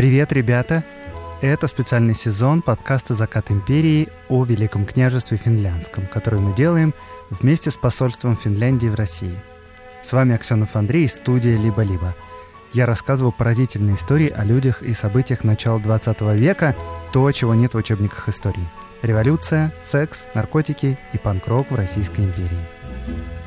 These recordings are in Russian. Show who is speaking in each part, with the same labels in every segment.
Speaker 1: Привет, ребята! Это специальный сезон подкаста «Закат империи» о Великом княжестве финляндском, который мы делаем вместе с посольством Финляндии в России. С вами Аксенов Андрей из студии «Либо-либо». Я рассказываю поразительные истории о людях и событиях начала 20 века, то, чего нет в учебниках истории. Революция, секс, наркотики и панк-рок в Российской империи.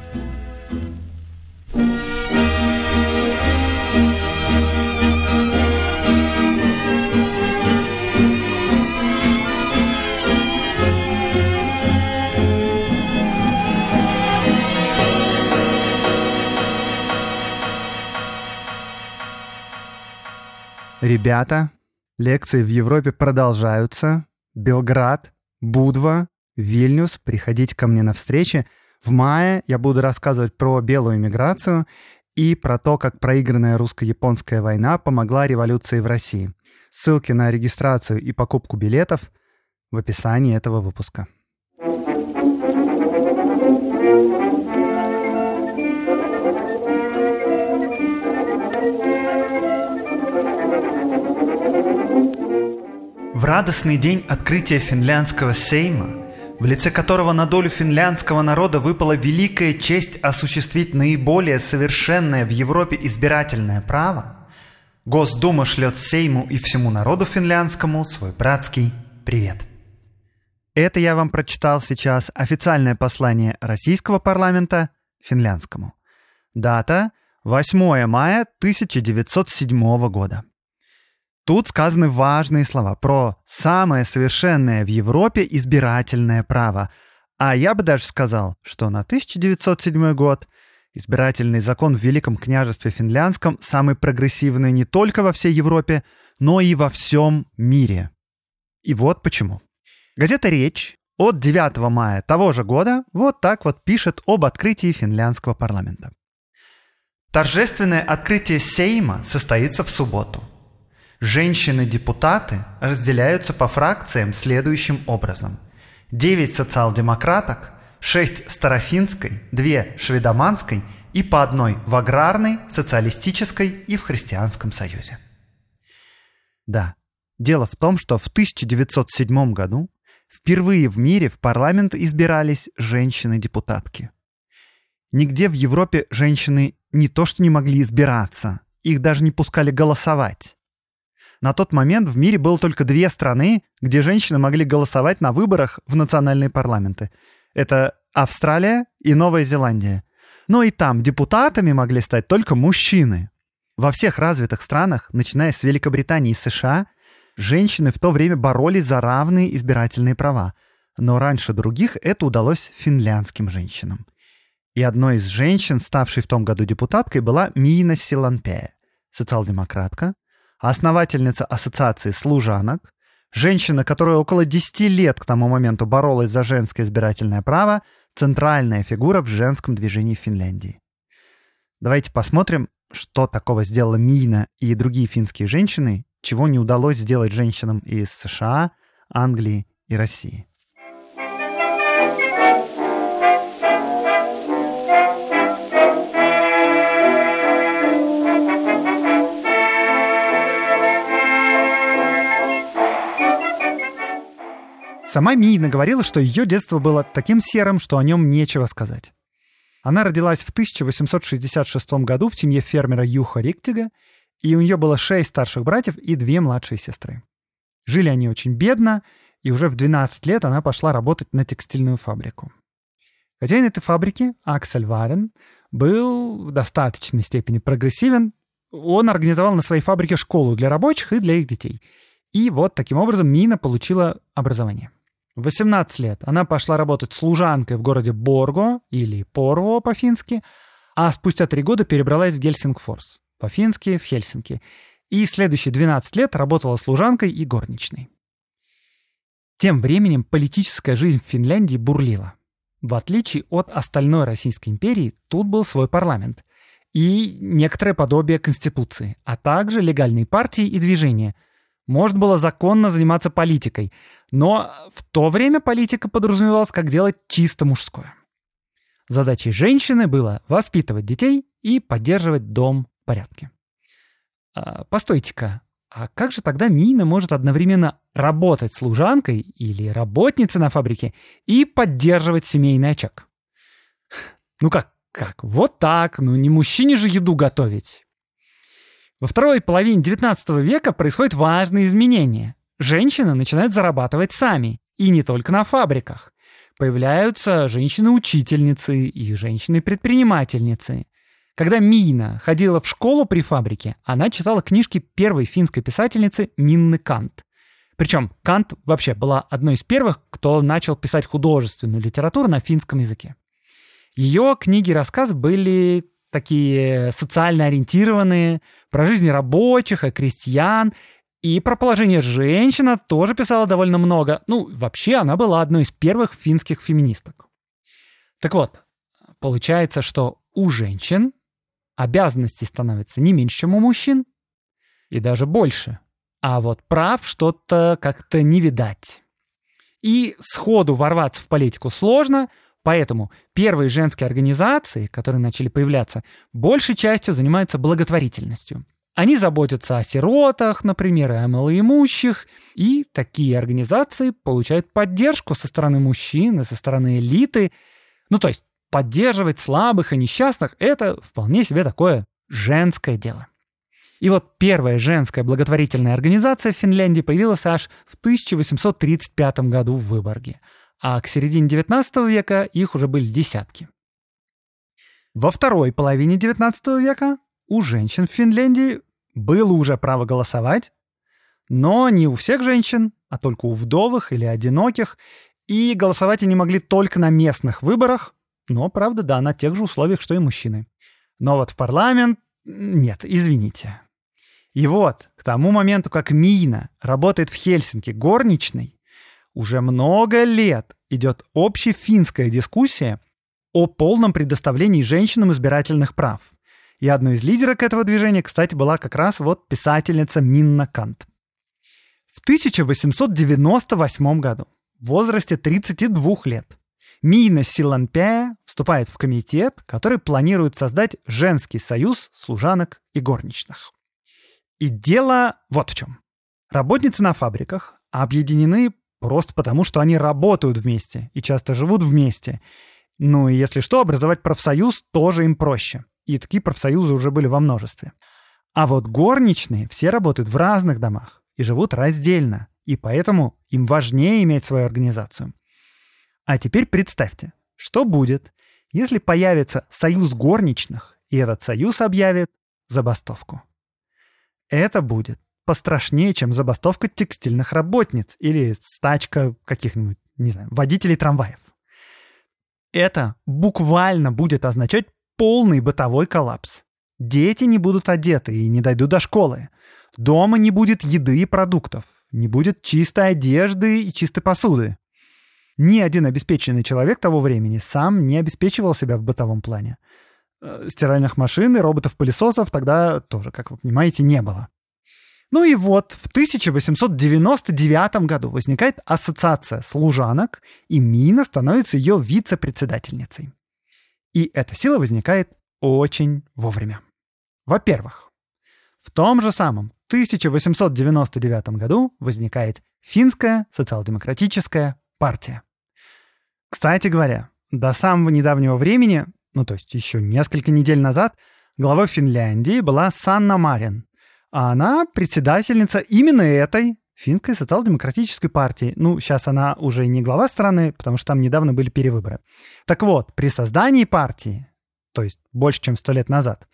Speaker 1: Ребята, лекции в Европе продолжаются. Белград, Будва, Вильнюс, приходите ко мне на встречи. В мае я буду рассказывать про белую миграцию и про то, как проигранная русско-японская война помогла революции в России. Ссылки на регистрацию и покупку билетов в описании этого выпуска. Радостный день открытия финляндского сейма, в лице которого на долю финляндского народа выпала великая честь осуществить наиболее совершенное в Европе избирательное право, Госдума шлет Сейму и всему народу финляндскому свой братский привет. Это я вам прочитал сейчас официальное послание российского парламента финляндскому. Дата 8 мая 1907 года. Тут сказаны важные слова про самое совершенное в Европе избирательное право. А я бы даже сказал, что на 1907 год избирательный закон в Великом княжестве Финляндском самый прогрессивный не только во всей Европе, но и во всем мире. И вот почему. Газета «Речь» от 9 мая того же года вот так вот пишет об открытии финляндского парламента. Торжественное открытие Сейма состоится в субботу – Женщины-депутаты разделяются по фракциям следующим образом. 9 социал-демократок, 6 старофинской, 2 шведоманской и по одной в аграрной, социалистической и в христианском союзе. Да, дело в том, что в 1907 году впервые в мире в парламент избирались женщины-депутатки. Нигде в Европе женщины не то что не могли избираться, их даже не пускали голосовать. На тот момент в мире было только две страны, где женщины могли голосовать на выборах в национальные парламенты. Это Австралия и Новая Зеландия. Но и там депутатами могли стать только мужчины. Во всех развитых странах, начиная с Великобритании и США, женщины в то время боролись за равные избирательные права. Но раньше других это удалось финляндским женщинам. И одной из женщин, ставшей в том году депутаткой, была Мина Силанпе, социал-демократка, основательница Ассоциации служанок, женщина, которая около 10 лет к тому моменту боролась за женское избирательное право, центральная фигура в женском движении в Финляндии. Давайте посмотрим, что такого сделала Мина и другие финские женщины, чего не удалось сделать женщинам из США, Англии и России. Сама Мина говорила, что ее детство было таким серым, что о нем нечего сказать. Она родилась в 1866 году в семье фермера Юха Риктига, и у нее было шесть старших братьев и две младшие сестры. Жили они очень бедно, и уже в 12 лет она пошла работать на текстильную фабрику. Хозяин этой фабрики, Аксель Варен, был в достаточной степени прогрессивен. Он организовал на своей фабрике школу для рабочих и для их детей. И вот таким образом Мина получила образование. В 18 лет она пошла работать служанкой в городе Борго, или Порво по-фински, а спустя три года перебралась в Гельсингфорс, по-фински в Хельсинки, и следующие 12 лет работала служанкой и горничной. Тем временем политическая жизнь в Финляндии бурлила. В отличие от остальной Российской империи, тут был свой парламент и некоторое подобие конституции, а также легальные партии и движения – можно было законно заниматься политикой, но в то время политика подразумевалась как делать чисто мужское. Задачей женщины было воспитывать детей и поддерживать дом в порядке. А, постойте-ка,
Speaker 2: а как же тогда Мина может одновременно работать служанкой или работницей на фабрике и поддерживать семейный очаг? Ну как, как? Вот так, ну не мужчине же еду готовить. Во второй половине XIX века происходят важные изменения. Женщины начинают зарабатывать сами, и не только на фабриках. Появляются женщины-учительницы и женщины-предпринимательницы. Когда Мина ходила в школу при фабрике, она читала книжки первой финской писательницы Минны Кант. Причем Кант вообще была одной из первых, кто начал писать художественную литературу на финском языке. Ее книги и рассказы были такие социально ориентированные, про жизнь рабочих и крестьян, и про положение женщина тоже писала довольно много. Ну, вообще, она была одной из первых финских феминисток. Так вот, получается, что у женщин обязанностей становится не меньше, чем у мужчин, и даже больше. А вот прав что-то как-то не видать. И сходу ворваться в политику сложно, поэтому первые женские организации, которые начали появляться, большей частью занимаются благотворительностью. Они заботятся о сиротах, например, и о малоимущих, и такие организации получают поддержку со стороны мужчин и со стороны элиты. Ну, то есть поддерживать слабых и несчастных – это вполне себе такое женское дело. И вот первая женская благотворительная организация в Финляндии появилась аж в 1835 году в Выборге, а к середине XIX века их уже были десятки. Во второй половине XIX века у женщин в Финляндии было уже право голосовать, но не у всех женщин, а только у вдовых или одиноких, и голосовать они могли только на местных выборах, но, правда, да, на тех же условиях, что и мужчины. Но вот в парламент... Нет, извините. И вот, к тому моменту, как Мина работает в Хельсинки горничной, уже много лет идет общефинская дискуссия о полном предоставлении женщинам избирательных прав. И одной из лидерок этого движения, кстати, была как раз вот писательница Минна Кант. В 1898 году, в возрасте 32 лет, Мина Силанпя вступает в комитет, который планирует создать женский союз служанок и горничных. И дело вот в чем. Работницы на фабриках объединены просто потому, что они работают вместе и часто живут вместе. Ну и если что, образовать профсоюз тоже им проще. И такие профсоюзы уже были во множестве. А вот горничные все работают в разных домах и живут раздельно, и поэтому им важнее иметь свою организацию. А теперь представьте, что будет, если появится союз горничных, и этот союз объявит забастовку. Это будет пострашнее, чем забастовка текстильных работниц или стачка каких-нибудь, не знаю, водителей трамваев. Это буквально будет означать полный бытовой коллапс. Дети не будут одеты и не дойдут до школы. Дома не будет еды и продуктов. Не будет чистой одежды и чистой посуды. Ни один обеспеченный человек того времени сам не обеспечивал себя в бытовом плане. Э, стиральных машин и роботов-пылесосов тогда тоже, как вы понимаете, не было. Ну и вот в 1899 году возникает ассоциация служанок, и Мина становится ее вице-председательницей. И эта сила возникает очень вовремя. Во-первых, в том же самом 1899 году возникает Финская социал-демократическая партия. Кстати говоря, до самого недавнего времени, ну то есть еще несколько недель назад, главой Финляндии была Санна Марин. А она председательница именно этой финской социал-демократической партии. Ну, сейчас она уже не глава страны, потому что там недавно были перевыборы. Так вот, при создании партии, то есть больше, чем сто лет назад,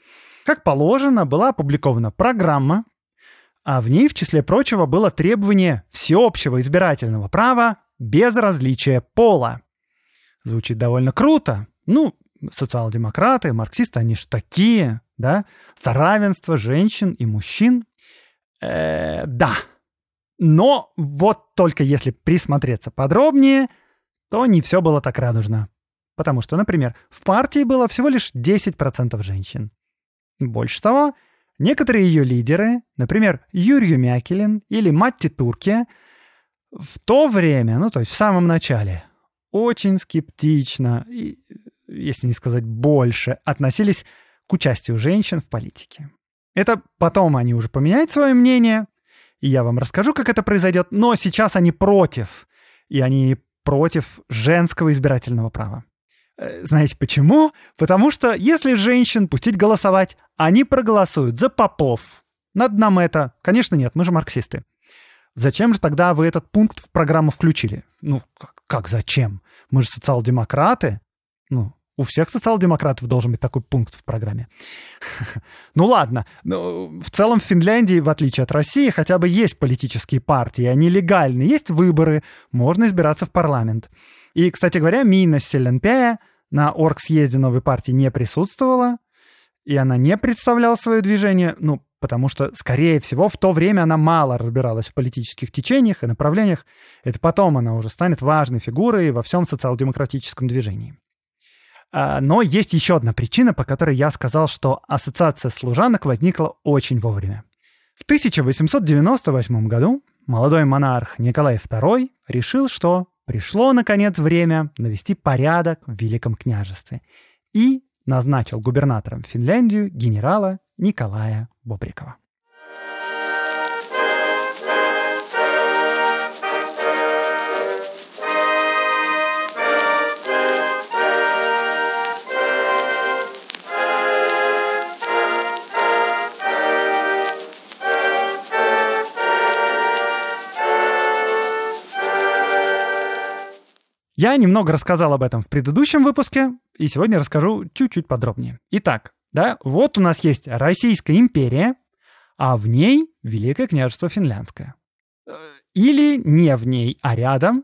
Speaker 2: как положено, была опубликована программа, а в ней, в числе прочего, было требование всеобщего избирательного права без различия пола. Звучит довольно круто. Ну, социал-демократы, марксисты, они же такие, да? За равенство женщин и мужчин. Э, да. Но вот только если присмотреться подробнее, то не все было так радужно. Потому что, например, в партии было всего лишь 10% женщин. Больше того, некоторые ее лидеры, например, Юрий Мякелин или Матти Турки, в то время, ну то есть в самом начале, очень скептично, если не сказать больше, относились к участию женщин в политике. Это потом они уже поменяют свое мнение, И я вам расскажу, как это произойдет, но сейчас они против. И они против женского избирательного права. Э, знаете почему? Потому что если женщин пустить голосовать, они проголосуют за попов. Надо нам это? Конечно, нет, мы же марксисты. Зачем же тогда вы этот пункт в программу включили? Ну, как, как зачем? Мы же социал-демократы. Ну, у всех социал-демократов должен быть такой пункт в программе. Ну ладно, ну, в целом в Финляндии, в отличие от России, хотя бы есть политические партии, они легальны, есть выборы, можно избираться в парламент. И, кстати говоря, Мина Селенпея на оргсъезде новой партии не присутствовала, и она не представляла свое движение, ну, потому что, скорее всего, в то время она мало разбиралась в политических течениях и направлениях. Это потом она уже станет важной фигурой во всем социал-демократическом движении. А, но есть еще одна причина, по которой я сказал, что ассоциация служанок возникла очень вовремя. В 1898 году молодой монарх Николай II решил, что пришло, наконец, время навести порядок в Великом княжестве и назначил губернатором Финляндию генерала Николая Бобрикова. Я немного рассказал об этом в предыдущем выпуске, и сегодня расскажу чуть-чуть подробнее. Итак, да, вот у нас есть Российская империя, а в ней Великое княжество Финляндское. Э, или не в ней, а рядом.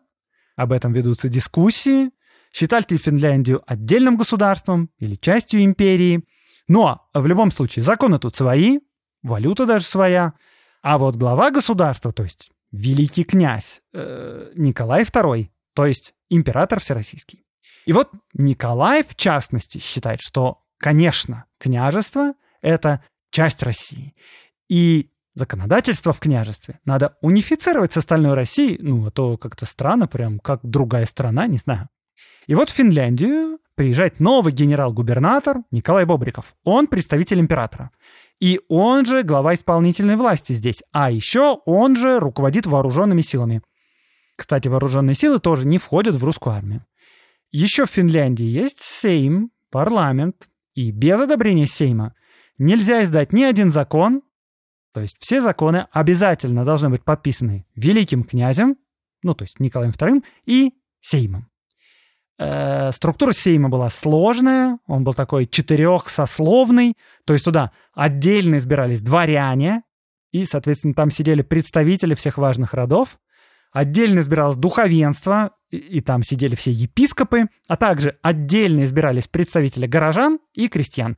Speaker 2: Об этом ведутся дискуссии. Считать ли Финляндию отдельным государством или частью империи. Но в любом случае законы тут свои, валюта даже своя. А вот глава государства, то есть великий князь э, Николай II, то есть император всероссийский. И вот Николай, в частности, считает, что, конечно, княжество — это часть России. И законодательство в княжестве надо унифицировать с остальной Россией, ну, а то как-то странно, прям как другая страна, не знаю. И вот в Финляндию приезжает новый генерал-губернатор Николай Бобриков. Он представитель императора. И он же глава исполнительной власти здесь. А еще он же руководит вооруженными силами. Кстати, вооруженные силы тоже не входят в русскую армию. Еще в Финляндии есть Сейм, парламент, и без одобрения Сейма нельзя издать ни один закон, то есть все законы обязательно должны быть подписаны великим князем, ну то есть Николаем II, и Сеймом. Э, структура Сейма была сложная, он был такой четырехсословный, то есть туда отдельно избирались дворяне, и, соответственно, там сидели представители всех важных родов, Отдельно избиралось духовенство, и, и там сидели все епископы, а также отдельно избирались представители горожан и крестьян.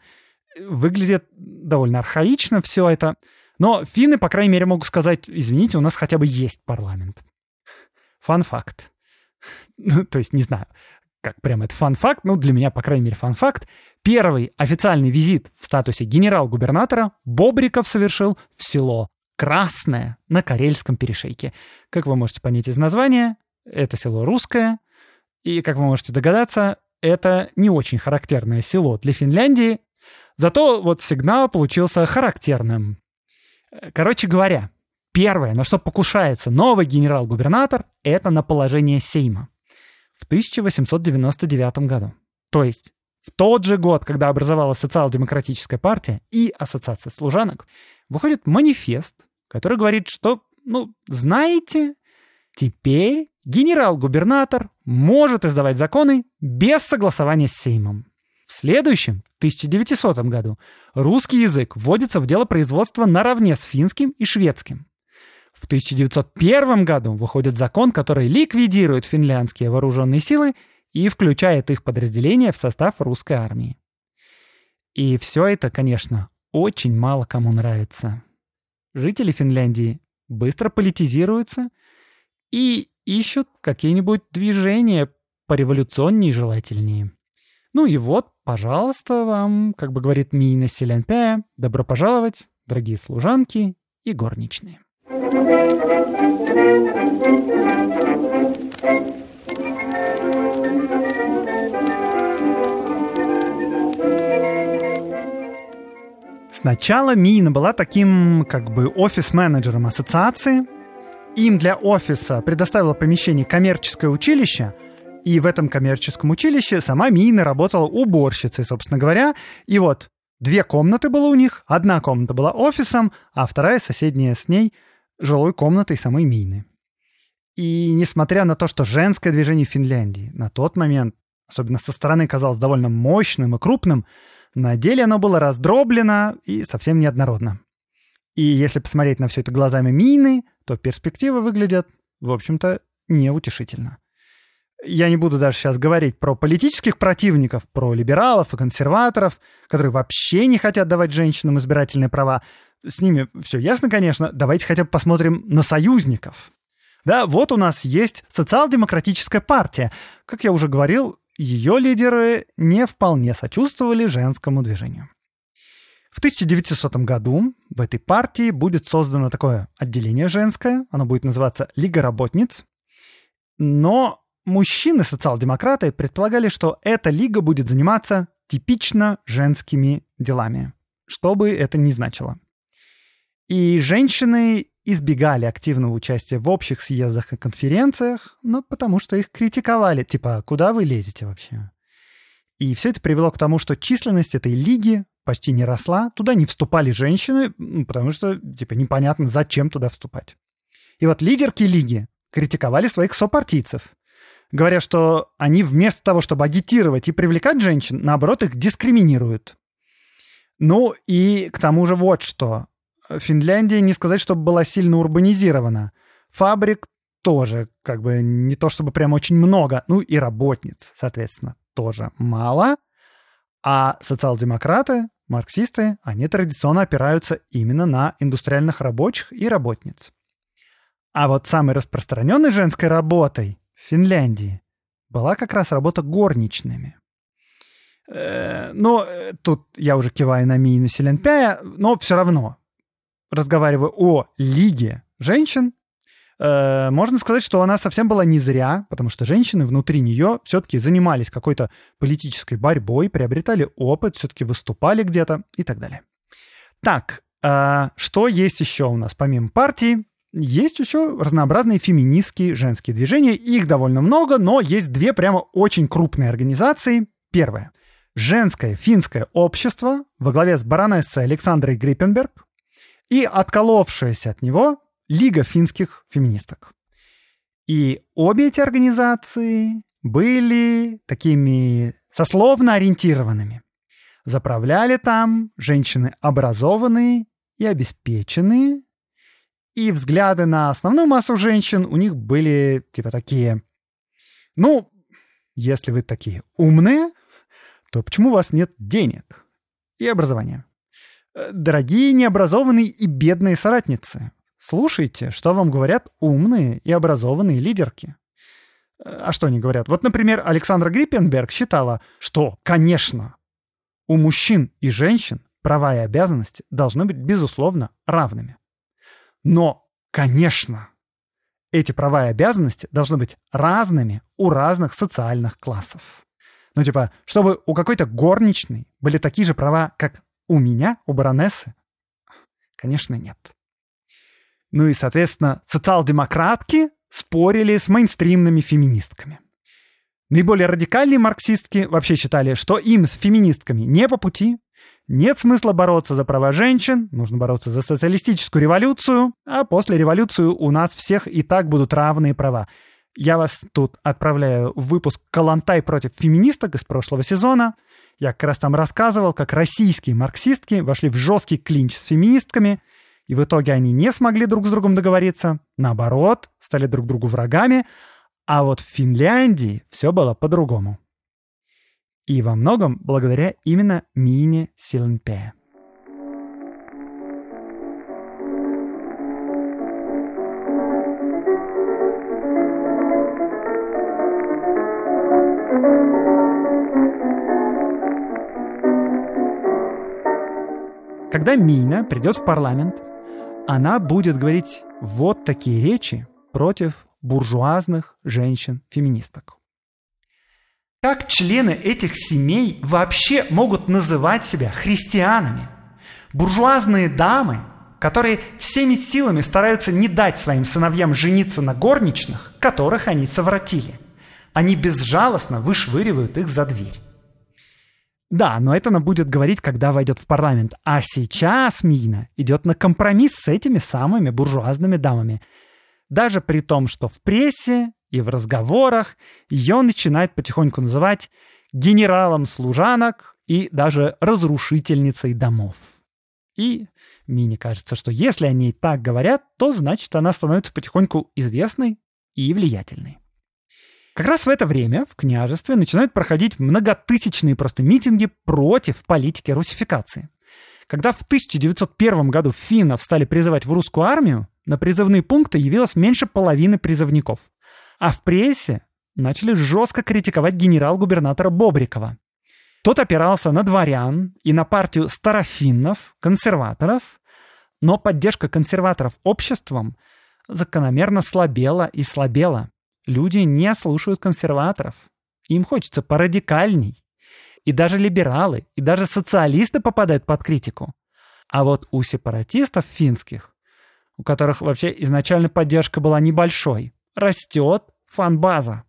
Speaker 2: Выглядит довольно архаично все это, но финны, по крайней мере, могут сказать, извините, у нас хотя бы есть парламент. Фан-факт. Ну, то есть, не знаю, как прямо это фан-факт, но для меня, по крайней мере, фан-факт. Первый официальный визит в статусе генерал-губернатора Бобриков совершил в село Красное на Карельском перешейке. Как вы можете понять из названия, это село русское, и, как вы можете догадаться, это не очень характерное село для Финляндии, зато вот сигнал получился характерным. Короче говоря, первое, на что покушается новый генерал-губернатор, это на положение Сейма в 1899 году. То есть в тот же год, когда образовалась социал-демократическая партия и ассоциация служанок, выходит манифест, который говорит, что, ну, знаете, теперь генерал-губернатор может издавать законы без согласования с Сеймом. В следующем, 1900 году, русский язык вводится в дело производства наравне с финским и шведским. В 1901 году выходит закон, который ликвидирует финляндские вооруженные силы и включает их подразделения в состав русской армии. И все это, конечно, очень мало кому нравится жители Финляндии быстро политизируются и ищут какие-нибудь движения пореволюционнее желательнее. Ну и вот, пожалуйста, вам, как бы говорит Мина Селенпе, добро пожаловать, дорогие служанки и горничные. Сначала Мина была таким как бы офис-менеджером ассоциации. Им для офиса предоставило помещение коммерческое училище, и в этом коммерческом училище сама Мина работала уборщицей, собственно говоря. И вот две комнаты было у них. Одна комната была офисом, а вторая, соседняя с ней, жилой комнатой самой Мины. И несмотря на то, что женское движение в Финляндии на тот момент, особенно со стороны, казалось довольно мощным и крупным, на деле оно было раздроблено и совсем неоднородно. И если посмотреть на все это глазами Мины, то перспективы выглядят, в общем-то, неутешительно. Я не буду даже сейчас говорить про политических противников, про либералов и консерваторов, которые вообще не хотят давать женщинам избирательные права. С ними все ясно, конечно. Давайте хотя бы посмотрим на союзников. Да, вот у нас есть социал-демократическая партия. Как я уже говорил, ее лидеры не вполне сочувствовали женскому движению. В 1900 году в этой партии будет создано такое отделение женское, оно будет называться Лига работниц, но мужчины-социал-демократы предполагали, что эта лига будет заниматься типично женскими делами, что бы это ни значило. И женщины избегали активного участия в общих съездах и конференциях, ну, потому что их критиковали, типа, куда вы лезете вообще? И все это привело к тому, что численность этой лиги почти не росла, туда не вступали женщины, потому что, типа, непонятно, зачем туда вступать. И вот лидерки лиги критиковали своих сопартийцев, говоря, что они вместо того, чтобы агитировать и привлекать женщин, наоборот, их дискриминируют. Ну и к тому же вот что. Финляндия не сказать, чтобы была сильно урбанизирована. Фабрик тоже, как бы, не то чтобы прям очень много. Ну и работниц, соответственно, тоже мало. А социал-демократы, марксисты, они традиционно опираются именно на индустриальных рабочих и работниц. А вот самой распространенной женской работой в Финляндии была как раз работа горничными. Э, но э, тут я уже киваю на Мину Селенпяя, но все равно разговариваю о Лиге женщин, э, можно сказать, что она совсем была не зря, потому что женщины внутри нее все-таки занимались какой-то политической борьбой, приобретали опыт, все-таки выступали где-то и так далее. Так, э, что есть еще у нас помимо партии? Есть еще разнообразные феминистские женские движения. Их довольно много, но есть две прямо очень крупные организации. Первое. Женское финское общество во главе с баронессой Александрой Гриппенберг, и отколовшаяся от него Лига финских феминисток. И обе эти организации были такими сословно ориентированными. Заправляли там женщины образованные и обеспеченные, и взгляды на основную массу женщин у них были типа такие, ну, если вы такие умные, то почему у вас нет денег и образования? Дорогие необразованные и бедные соратницы, слушайте, что вам говорят умные и образованные лидерки. А что они говорят? Вот, например, Александра Гриппенберг считала, что, конечно, у мужчин и женщин права и обязанности должны быть, безусловно, равными. Но, конечно, эти права и обязанности должны быть разными у разных социальных классов. Ну, типа, чтобы у какой-то горничной были такие же права, как у меня, у баронессы? Конечно, нет. Ну и, соответственно, социал-демократки спорили с мейнстримными феминистками. Наиболее радикальные марксистки вообще считали, что им с феминистками не по пути, нет смысла бороться за права женщин, нужно бороться за социалистическую революцию, а после революции у нас всех и так будут равные права. Я вас тут отправляю в выпуск «Калантай против феминисток» из прошлого сезона – я как раз там рассказывал, как российские марксистки вошли в жесткий клинч с феминистками, и в итоге они не смогли друг с другом договориться, наоборот, стали друг другу врагами, а вот в Финляндии все было по-другому. И во многом благодаря именно Мине Силенпе. Когда Мина придет в парламент, она будет говорить вот такие речи против буржуазных женщин-феминисток. Как члены этих семей вообще могут называть себя христианами?
Speaker 1: Буржуазные дамы, которые всеми силами стараются не дать своим сыновьям жениться на горничных, которых они совратили. Они безжалостно вышвыривают их за дверь.
Speaker 2: Да, но это она будет говорить, когда войдет в парламент. А сейчас Мина идет на компромисс с этими самыми буржуазными дамами. Даже при том, что в прессе и в разговорах ее начинает потихоньку называть генералом служанок и даже разрушительницей домов. И Мине кажется, что если они так говорят, то значит она становится потихоньку известной и влиятельной. Как раз в это время в княжестве начинают проходить многотысячные просто митинги против политики русификации. Когда в 1901 году финнов стали призывать в русскую армию, на призывные пункты явилось меньше половины призывников. А в прессе начали жестко критиковать генерал-губернатора Бобрикова. Тот опирался на дворян и на партию старофиннов, консерваторов, но поддержка консерваторов обществом закономерно слабела и слабела. Люди не слушают консерваторов. Им хочется порадикальней. И даже либералы, и даже социалисты попадают под критику. А вот у сепаратистов финских, у которых вообще изначально поддержка была небольшой, растет фанбаза.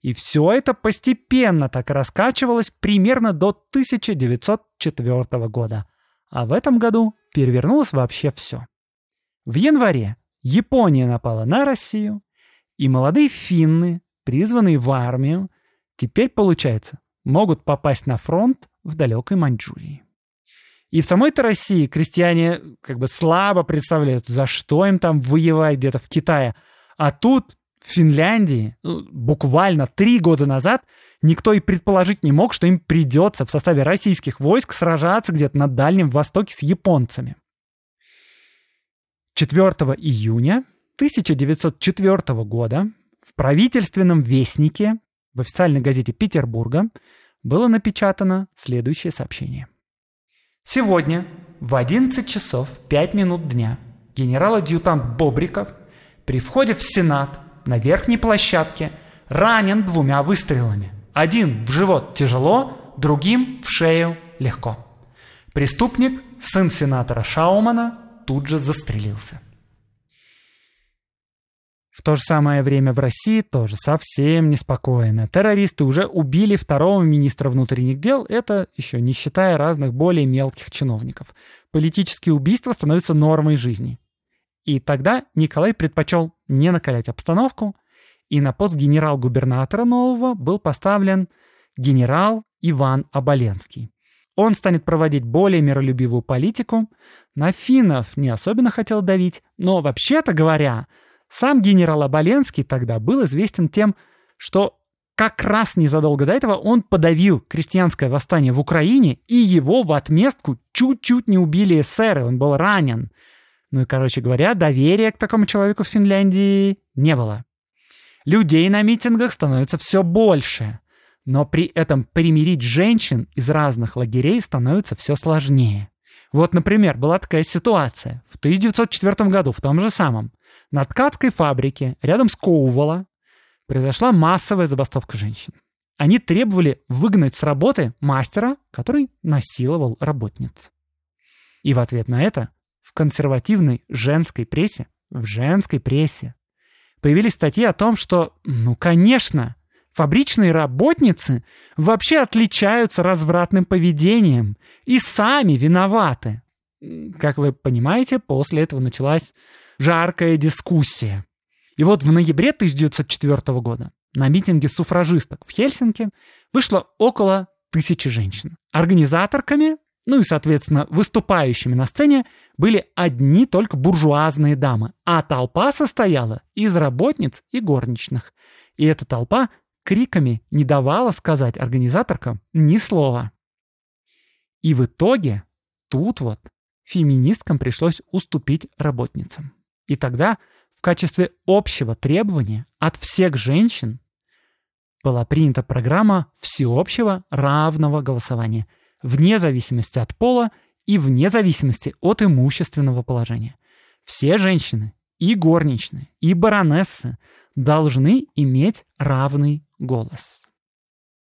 Speaker 2: И все это постепенно так раскачивалось примерно до 1904 года. А в этом году перевернулось вообще все. В январе Япония напала на Россию, и молодые финны, призванные в армию, теперь, получается, могут попасть на фронт в далекой Маньчжурии. И в самой-то России крестьяне как бы слабо представляют, за что им там воевать где-то в Китае. А тут, в Финляндии, ну, буквально три года назад, никто и предположить не мог, что им придется в составе российских войск сражаться где-то на Дальнем Востоке с японцами. 4 июня 1904 года в правительственном вестнике в официальной газете Петербурга было напечатано следующее сообщение. Сегодня в 11 часов 5 минут дня генерал-адъютант Бобриков при входе в Сенат на верхней площадке ранен двумя выстрелами. Один в живот тяжело, другим в шею легко. Преступник, сын сенатора Шаумана, тут же застрелился. В то же самое время в России тоже совсем неспокойно. Террористы уже убили второго министра внутренних дел, это еще не считая разных более мелких чиновников. Политические убийства становятся нормой жизни. И тогда Николай предпочел не накалять обстановку, и на пост генерал-губернатора нового был поставлен генерал Иван Оболенский. Он станет проводить более миролюбивую политику. На финнов не особенно хотел давить, но вообще-то говоря, сам генерал Оболенский тогда был известен тем, что как раз незадолго до этого он подавил крестьянское восстание в Украине, и его в отместку чуть-чуть не убили эсеры, он был ранен. Ну и, короче говоря, доверия к такому человеку в Финляндии не было. Людей на митингах становится все больше, но при этом примирить женщин из разных лагерей становится все сложнее. Вот, например, была такая ситуация в 1904 году, в том же самом. На ткацкой фабрике рядом с Коувала произошла массовая забастовка женщин. Они требовали выгнать с работы мастера, который насиловал работниц. И в ответ на это в консервативной женской прессе, в женской прессе, появились статьи о том, что, ну, конечно, фабричные работницы вообще отличаются развратным поведением и сами виноваты. Как вы понимаете, после этого началась жаркая дискуссия. И вот в ноябре 1904 года на митинге суфражисток в Хельсинки вышло около тысячи женщин. Организаторками, ну и, соответственно, выступающими на сцене были одни только буржуазные дамы, а толпа состояла из работниц и горничных. И эта толпа криками не давала сказать организаторкам ни слова. И в итоге тут вот феминисткам пришлось уступить работницам. И тогда в качестве общего требования от всех женщин была принята программа всеобщего равного голосования, вне зависимости от пола и вне зависимости от имущественного положения. Все женщины, и горничные, и баронессы должны иметь равный голос.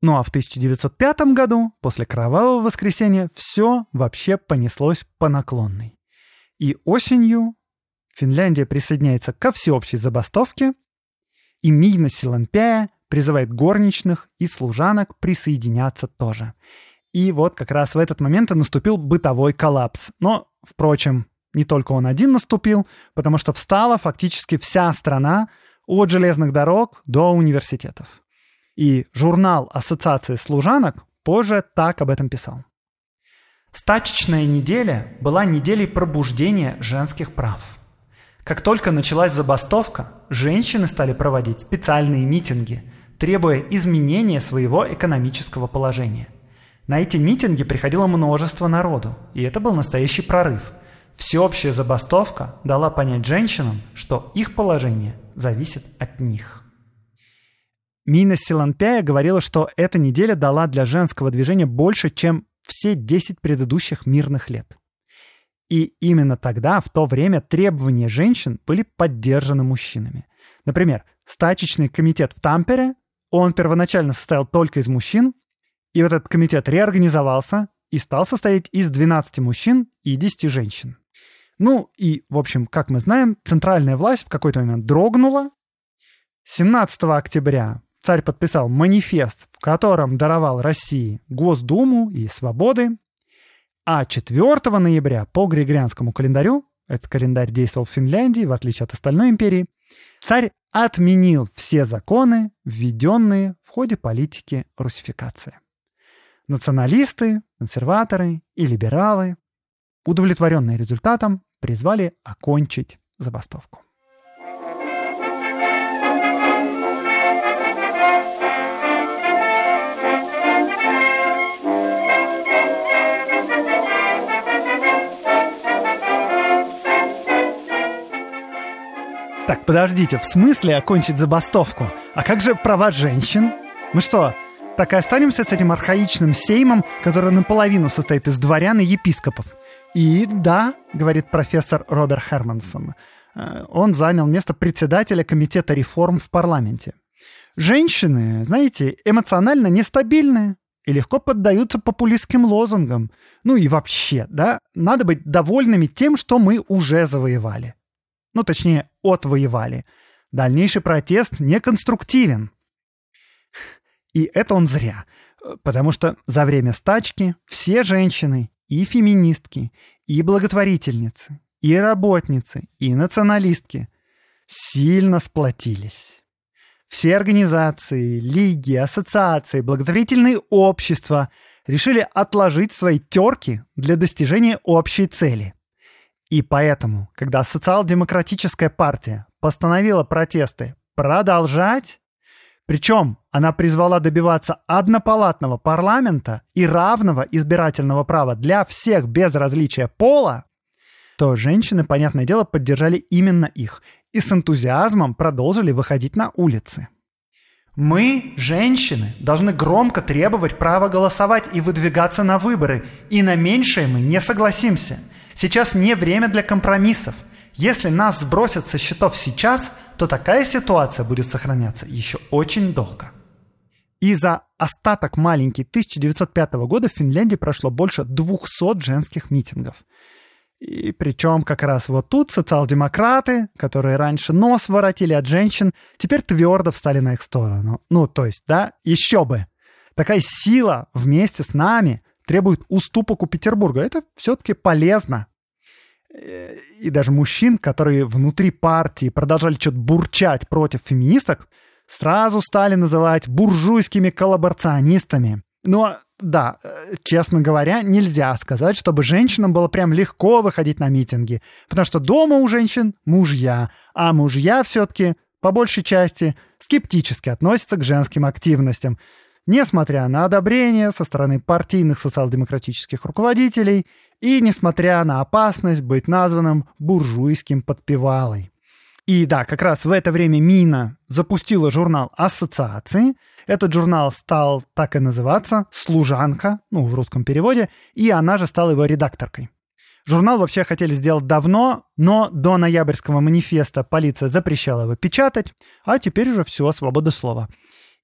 Speaker 2: Ну а в 1905 году, после Кровавого воскресенья, все вообще понеслось по наклонной. И осенью Финляндия присоединяется ко всеобщей забастовке, и Мина Силанпяя призывает горничных и служанок присоединяться тоже. И вот как раз в этот момент и наступил бытовой коллапс. Но, впрочем, не только он один наступил, потому что встала фактически вся страна от железных дорог до университетов. И журнал Ассоциации служанок позже так об этом писал. Стачечная неделя была неделей пробуждения женских прав. Как только началась забастовка, женщины стали проводить специальные митинги, требуя изменения своего экономического положения. На эти митинги приходило множество народу, и это был настоящий прорыв. Всеобщая забастовка дала понять женщинам, что их положение зависит от них. Мина Силанпяя говорила, что эта неделя дала для женского движения больше, чем все 10 предыдущих мирных лет. И именно тогда, в то время, требования женщин были поддержаны мужчинами. Например, стачечный комитет в Тампере, он первоначально состоял только из мужчин, и вот этот комитет реорганизовался и стал состоять из 12 мужчин и 10 женщин. Ну и, в общем, как мы знаем, центральная власть в какой-то момент дрогнула. 17 октября царь подписал манифест, в котором даровал России Госдуму и свободы. А 4 ноября по Григорианскому календарю, этот календарь действовал в Финляндии, в отличие от остальной империи, царь отменил все законы, введенные в ходе политики русификации. Националисты, консерваторы и либералы, удовлетворенные результатом, призвали окончить забастовку. Подождите, в смысле окончить забастовку? А как же права женщин? Мы что, так и останемся с этим архаичным сеймом, который наполовину состоит из дворян и епископов? И да, говорит профессор Роберт Хермансон, э, он занял место председателя комитета реформ в парламенте. Женщины, знаете, эмоционально нестабильные и легко поддаются популистским лозунгам. Ну и вообще, да, надо быть довольными тем, что мы уже завоевали. Ну, точнее, отвоевали. Дальнейший протест неконструктивен. И это он зря. Потому что за время стачки все женщины, и феминистки, и благотворительницы, и работницы, и националистки сильно сплотились. Все организации, лиги, ассоциации, благотворительные общества решили отложить свои терки для достижения общей цели. И поэтому, когда социал-демократическая партия постановила протесты продолжать, причем она призвала добиваться однопалатного парламента и равного избирательного права для всех без различия пола, то женщины, понятное дело, поддержали именно их и с энтузиазмом продолжили выходить на улицы. Мы, женщины, должны громко требовать права голосовать и выдвигаться на выборы, и на меньшее мы не согласимся – Сейчас не время для компромиссов. Если нас сбросят со счетов сейчас, то такая ситуация будет сохраняться еще очень долго. И за остаток маленький 1905 года в Финляндии прошло больше 200 женских митингов. И причем как раз вот тут социал-демократы, которые раньше нос воротили от женщин, теперь твердо встали на их сторону. Ну, то есть, да, еще бы. Такая сила вместе с нами требует уступок у Петербурга. Это все-таки полезно. И даже мужчин, которые внутри партии продолжали что-то бурчать против феминисток, сразу стали называть буржуйскими коллаборационистами. Но да, честно говоря, нельзя сказать, чтобы женщинам было прям легко выходить на митинги, потому что дома у женщин мужья, а мужья все-таки по большей части скептически относятся к женским активностям несмотря на одобрение со стороны партийных социал-демократических руководителей и несмотря на опасность быть названным буржуйским подпевалой. И да, как раз в это время Мина запустила журнал ассоциации. Этот журнал стал так и называться «Служанка», ну, в русском переводе, и она же стала его редакторкой. Журнал вообще хотели сделать давно, но до ноябрьского манифеста полиция запрещала его печатать, а теперь уже все, свобода слова.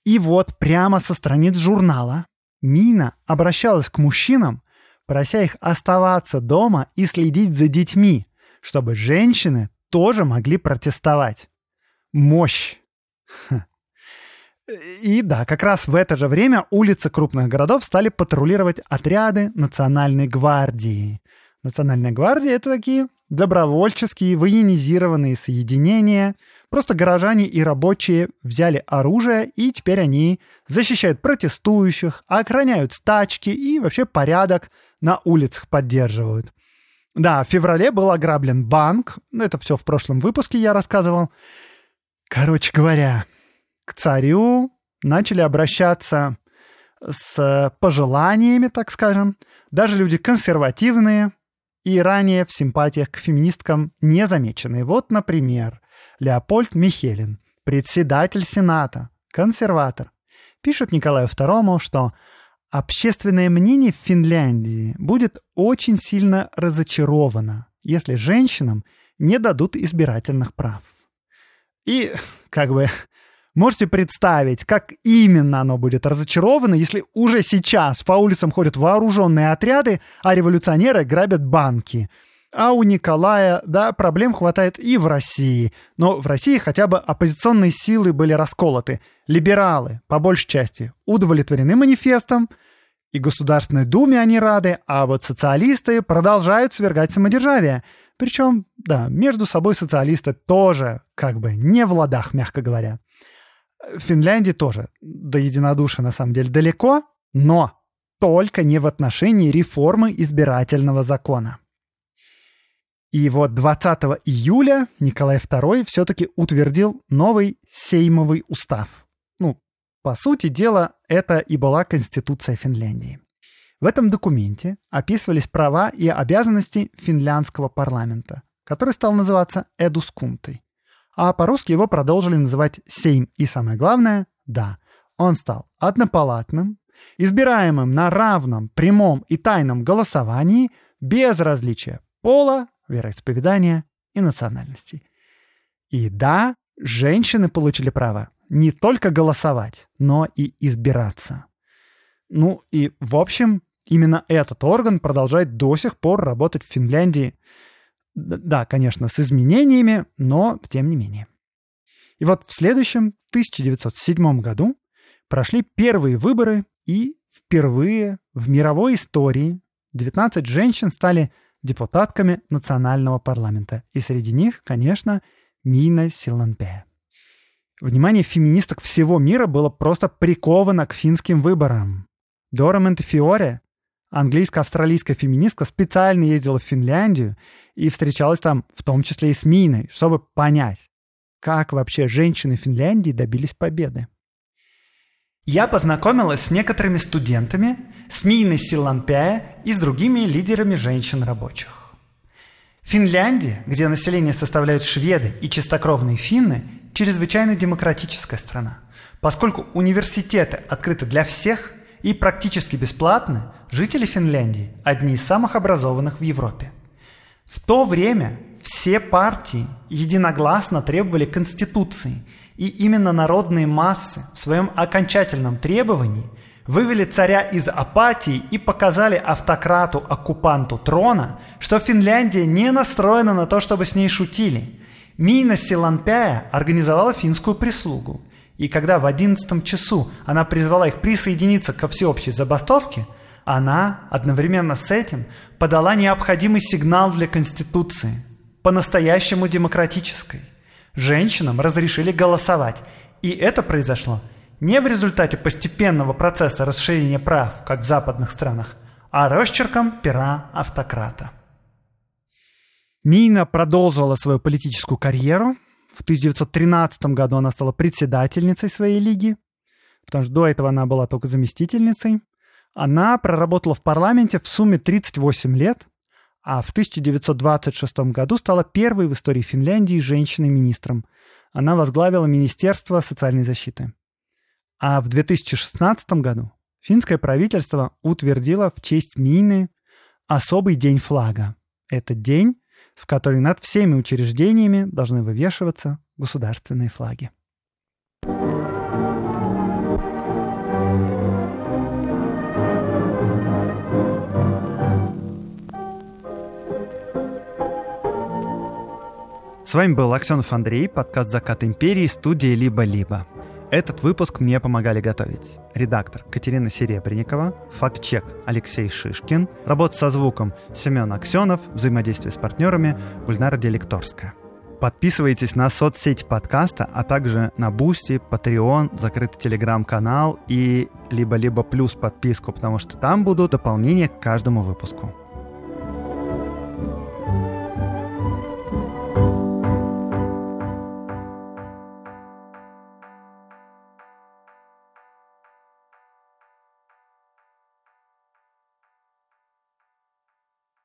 Speaker 2: И вот прямо со страниц журнала Мина обращалась к мужчинам, прося их оставаться дома и следить за детьми, чтобы женщины тоже могли протестовать. Мощь! И да, как раз в это же время улицы крупных городов стали патрулировать отряды Национальной гвардии. Национальная гвардия — это такие добровольческие военизированные соединения. Просто горожане и рабочие взяли оружие, и теперь они защищают протестующих, охраняют стачки и вообще порядок на улицах поддерживают. Да, в феврале был ограблен банк. Это все в прошлом выпуске я рассказывал. Короче говоря, к царю начали обращаться с пожеланиями, так скажем. Даже люди консервативные и ранее в симпатиях к феминисткам не замеченные. Вот, например, Леопольд Михелин, председатель Сената, консерватор, пишет Николаю II, что общественное мнение в Финляндии будет очень сильно разочаровано, если женщинам не дадут избирательных прав. И как бы можете представить, как именно оно будет разочаровано, если уже сейчас по улицам ходят вооруженные отряды, а революционеры грабят банки. А у Николая, да, проблем хватает и в России. Но в России хотя бы оппозиционные силы были расколоты. Либералы, по большей части, удовлетворены манифестом, и Государственной Думе они рады, а вот социалисты продолжают свергать самодержавие – причем, да, между собой социалисты тоже как бы не в ладах, мягко говоря. В Финляндии тоже до единодушия на самом деле далеко, но только не в отношении реформы избирательного закона. И вот 20 июля Николай II все-таки утвердил новый Сеймовый устав. Ну, по сути дела, это и была Конституция Финляндии. В этом документе описывались права и обязанности финляндского парламента, который стал называться Эдускунтой. А по-русски его продолжили называть Сейм. И самое главное, да, он стал однопалатным, избираемым на равном, прямом и тайном голосовании без различия пола, вероисповедания и национальности. И да, женщины получили право не только голосовать, но и избираться. Ну и, в общем, Именно этот орган продолжает до сих пор работать в Финляндии. Да, конечно, с изменениями, но тем не менее. И вот в следующем, 1907 году, прошли первые выборы, и впервые в мировой истории 19 женщин стали депутатками национального парламента. И среди них, конечно, Мина Силанпе. Внимание феминисток всего мира было просто приковано к финским выборам. Дора Монтефиоре английско-австралийская феминистка специально ездила в Финляндию и встречалась там в том числе и с Миной, чтобы понять, как вообще женщины Финляндии добились победы. Я познакомилась с некоторыми студентами, с Миной Силанпяя и с другими лидерами женщин-рабочих. Финляндия, где население составляют шведы и чистокровные финны, чрезвычайно демократическая страна. Поскольку университеты открыты для всех и практически бесплатны, жители Финляндии одни из самых образованных в Европе. В то время все партии единогласно требовали Конституции, и именно народные массы в своем окончательном требовании вывели царя из апатии и показали автократу-оккупанту трона, что Финляндия не настроена на то, чтобы с ней шутили. Мина Силанпяя организовала финскую прислугу. И когда в одиннадцатом часу она призвала их присоединиться ко всеобщей забастовке – она одновременно с этим подала необходимый сигнал для Конституции, по-настоящему демократической. Женщинам разрешили голосовать, и это произошло не в результате постепенного процесса расширения прав, как в западных странах, а росчерком пера автократа. Мина продолжила свою политическую карьеру. В 1913 году она стала председательницей своей лиги, потому что до этого она была только заместительницей. Она проработала в парламенте в сумме 38 лет, а в 1926 году стала первой в истории Финляндии женщиной-министром. Она возглавила Министерство социальной защиты. А в 2016 году финское правительство утвердило в честь Мины особый день флага. Это день, в который над всеми учреждениями должны вывешиваться государственные флаги.
Speaker 1: С вами был Аксенов Андрей, подкаст «Закат империи», студии «Либо-либо». Этот выпуск мне помогали готовить редактор Катерина Серебренникова, факт-чек Алексей Шишкин, работа со звуком Семен Аксенов, взаимодействие с партнерами Гульнара Делекторская. Подписывайтесь на соцсети подкаста, а также на Boosty, Patreon, закрытый телеграм-канал и либо-либо плюс подписку, потому что там будут дополнения к каждому выпуску.